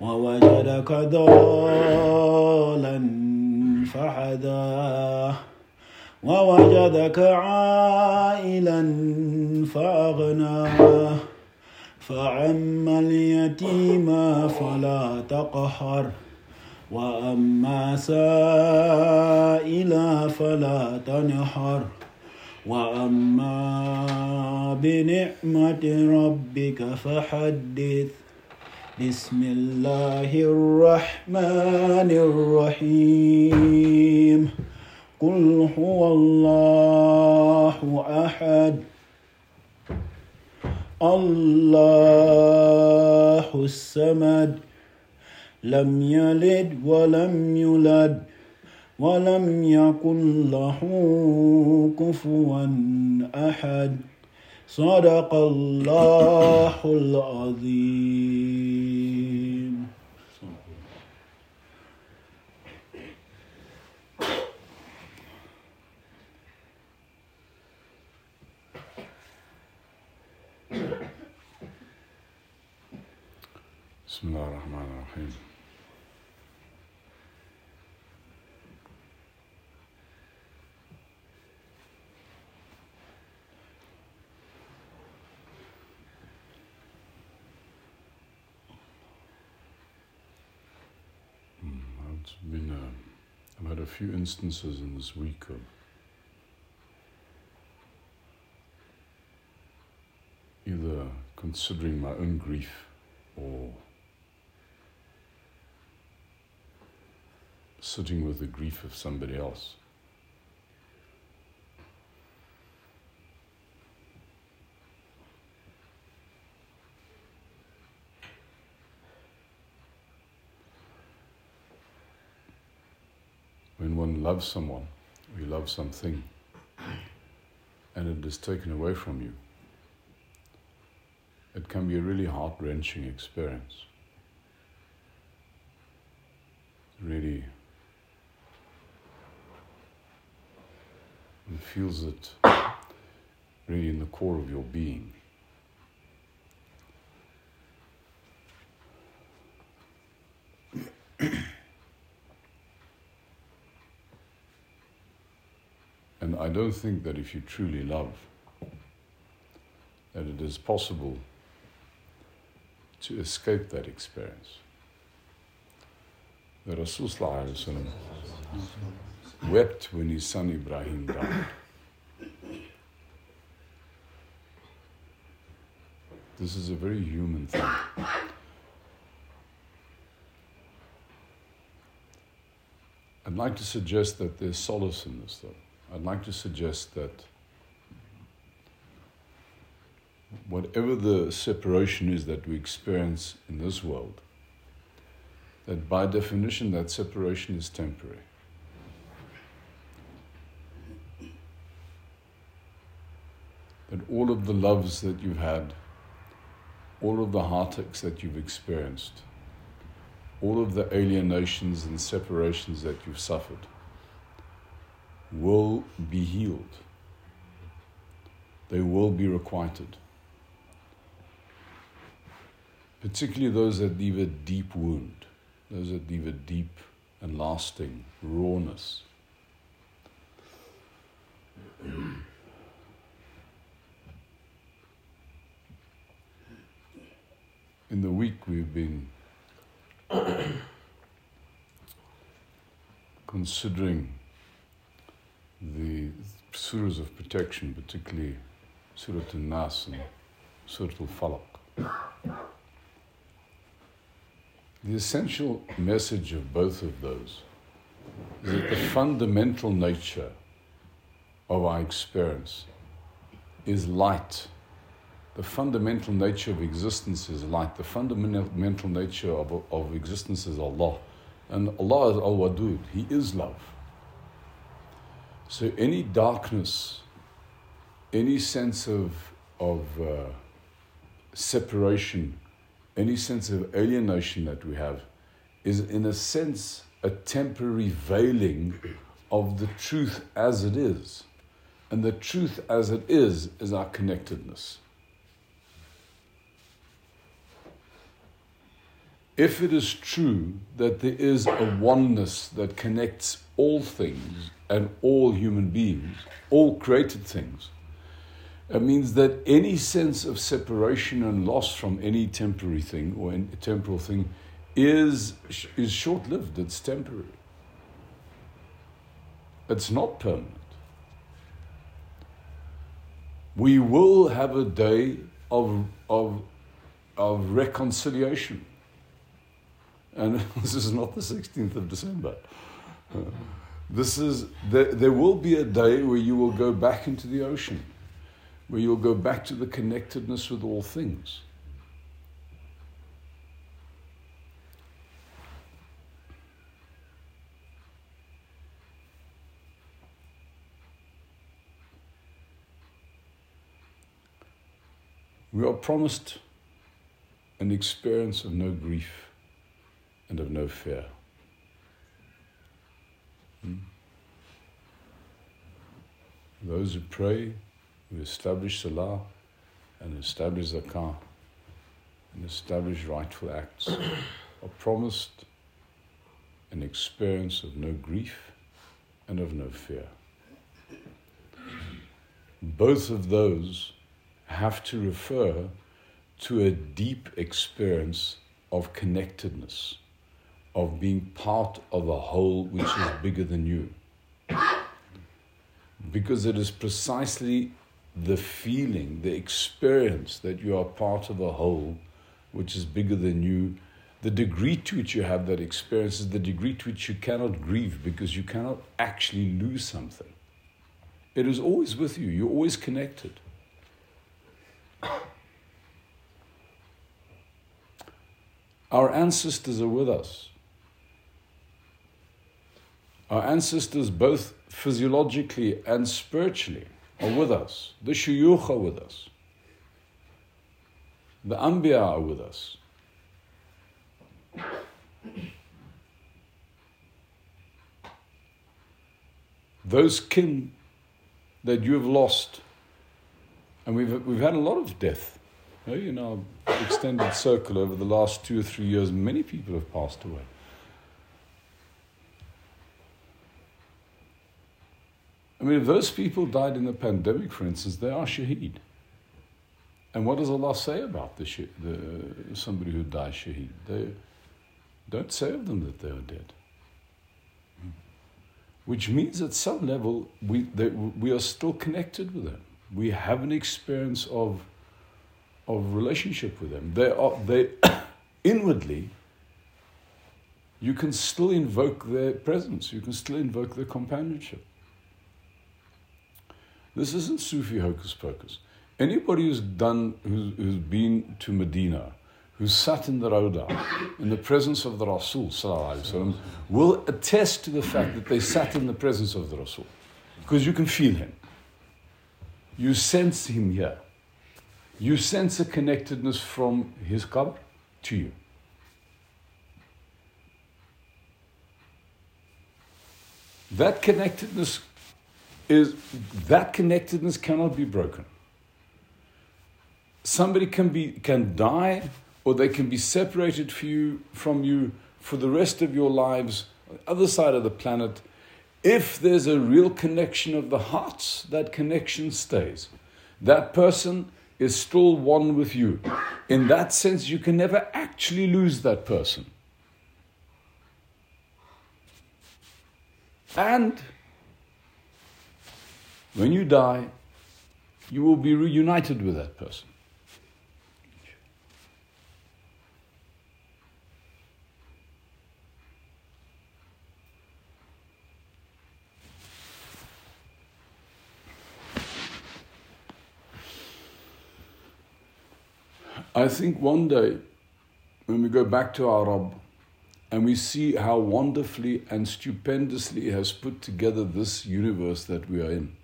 ووجدك ضالا فحدا. ووجدك عائلا فأغنى. فأما اليتيم فلا تقهر. وأما سائلا فلا تنحر. وأما بنعمة ربك فحدث. بسم الله الرحمن الرحيم قل هو الله أحد الله الصمد لم يلد ولم يولد ولم يكن له كفوا أحد صدق الله العظيم. بسم الله الرحمن الرحيم. Few instances in this week of either considering my own grief or sitting with the grief of somebody else. One someone, you love something, and it is taken away from you, it can be a really heart wrenching experience. Really, and feels it really in the core of your being. And I don't think that if you truly love, that it is possible to escape that experience. The Rasul wept when his son Ibrahim died. This is a very human thing. I'd like to suggest that there's solace in this, though. I'd like to suggest that whatever the separation is that we experience in this world, that by definition that separation is temporary. That all of the loves that you've had, all of the heartaches that you've experienced, all of the alienations and separations that you've suffered will be healed. They will be requited. Particularly those that leave a deep wound, those that leave a deep and lasting rawness. In the week we've been considering the surahs of protection, particularly Surah Al-Nas and Surah Al-Falaq. The essential message of both of those is that the fundamental nature of our experience is light. The fundamental nature of existence is light. The fundamental nature of, of existence is Allah. And Allah is Al Wadud, He is love. So any darkness, any sense of, of uh, separation, any sense of alienation that we have, is in a sense a temporary veiling of the truth as it is. And the truth as it is is our connectedness. If it is true that there is a oneness that connects all things and all human beings, all created things, it means that any sense of separation and loss from any temporary thing or any temporal thing is, is short lived, it's temporary. It's not permanent. We will have a day of, of, of reconciliation. And this is not the 16th of December. Uh, this is, there, there will be a day where you will go back into the ocean, where you'll go back to the connectedness with all things. We are promised an experience of no grief and of no fear. Hmm? Those who pray, who establish Salah and establish Zakah and establish rightful acts are promised an experience of no grief and of no fear. Both of those have to refer to a deep experience of connectedness, of being part of a whole which is bigger than you. Because it is precisely the feeling, the experience that you are part of a whole which is bigger than you. The degree to which you have that experience is the degree to which you cannot grieve because you cannot actually lose something. It is always with you, you're always connected. Our ancestors are with us. Our ancestors, both physiologically and spiritually, are with us. The shuyukh are with us. The anbiya are with us. Those kin that you have lost, and we've, we've had a lot of death in our extended circle over the last two or three years, many people have passed away. Mean, if those people died in the pandemic, for instance, they are shaheed. And what does Allah say about the, the somebody who dies shaheed? They don't say of them that they are dead. Which means at some level we, they, we are still connected with them. We have an experience of of relationship with them. They are they inwardly you can still invoke their presence, you can still invoke their companionship. This isn't Sufi hocus pocus. Anybody who's done who's, who's been to Medina, who's sat in the Rauda in the presence of the Rasul وسلم, will attest to the fact that they sat in the presence of the Rasul. Because you can feel him. You sense him here you sense a connectedness from his qabr to you. That connectedness is that connectedness cannot be broken. Somebody can be can die or they can be separated for you, from you for the rest of your lives on the other side of the planet. If there's a real connection of the hearts, that connection stays. That person is still one with you. In that sense, you can never actually lose that person. And when you die, you will be reunited with that person. I think one day, when we go back to our Rabb and we see how wonderfully and stupendously He has put together this universe that we are in,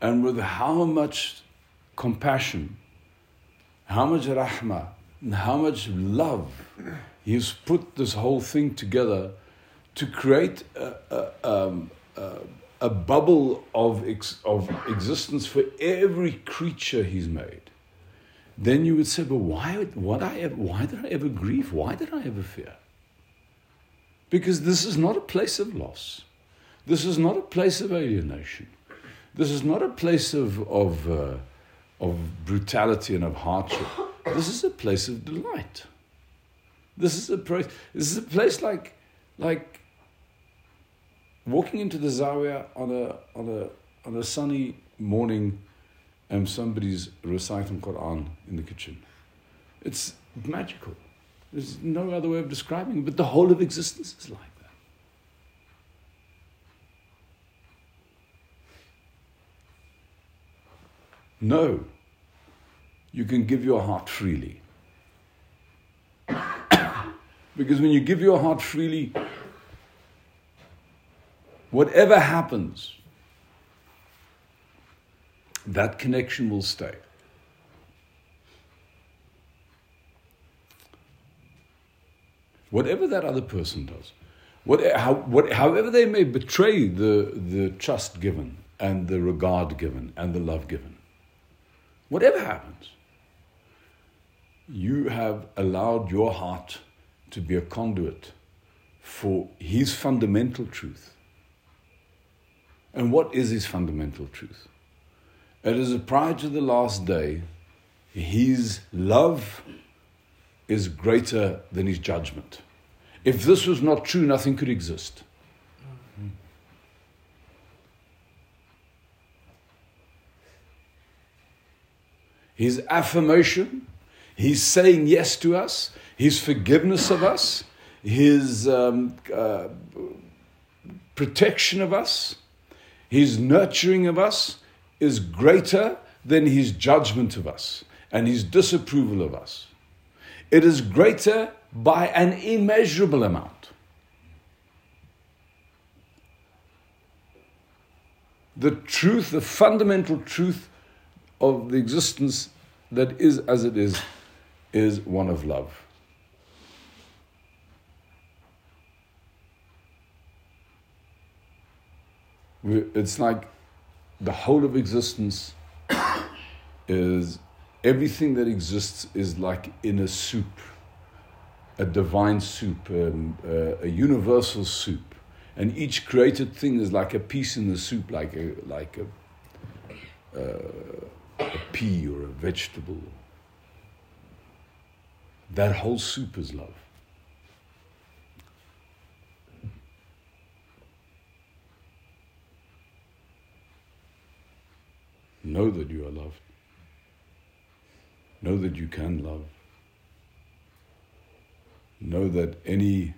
and with how much compassion, how much rahmah, and how much love he's put this whole thing together to create a, a, um, a, a bubble of, ex, of existence for every creature He's made then you would say, but why, what I why did I ever grieve? Why did I ever fear? Because this is not a place of loss. This is not a place of alienation. This is not a place of, of, uh, of brutality and of hardship. This is a place of delight. This is a place, this is a place like, like walking into the Zawiya on a, on a, on a sunny morning and somebody's reciting Quran in the kitchen. It's magical. There's no other way of describing it, but the whole of existence is like that. No, you can give your heart freely. because when you give your heart freely, whatever happens, that connection will stay. Whatever that other person does, what, how, what, however they may betray the, the trust given and the regard given and the love given, whatever happens, you have allowed your heart to be a conduit for his fundamental truth. And what is his fundamental truth? It is prior to the last day, his love is greater than his judgment. If this was not true, nothing could exist. His affirmation, his saying yes to us, his forgiveness of us, his um, uh, protection of us, his nurturing of us, is greater than his judgment of us and his disapproval of us. It is greater by an immeasurable amount. The truth, the fundamental truth of the existence that is as it is, is one of love. It's like the whole of existence is everything that exists is like in a soup, a divine soup, um, uh, a universal soup, and each created thing is like a piece in the soup, like a like a, uh, a pea or a vegetable. That whole soup is love. Know that you are loved. Know that you can love. Know that any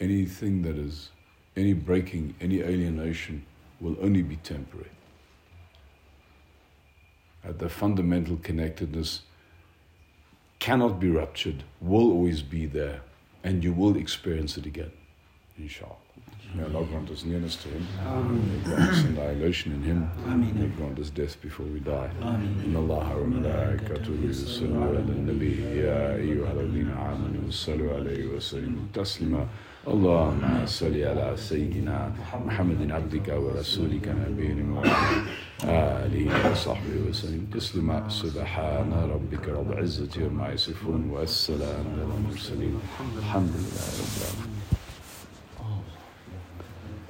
anything that is any breaking, any alienation will only be temporary. At the fundamental connectedness cannot be ruptured, will always be there, and you will experience it again, inshallah. May Allah grant us nearness to Him. May grant us annihilation in Him. May grant us death before we die. إن الله وملائكته يصلون على النبي يا أيها الذين آمنوا صلوا عليه وسلموا تسليما اللهم صل على سيدنا محمد عبدك ورسولك نبينا وعلى آله وصحبه وسلم تسليما سبحان ربك رب العزة عما يصفون والسلام على المرسلين الحمد لله رب العالمين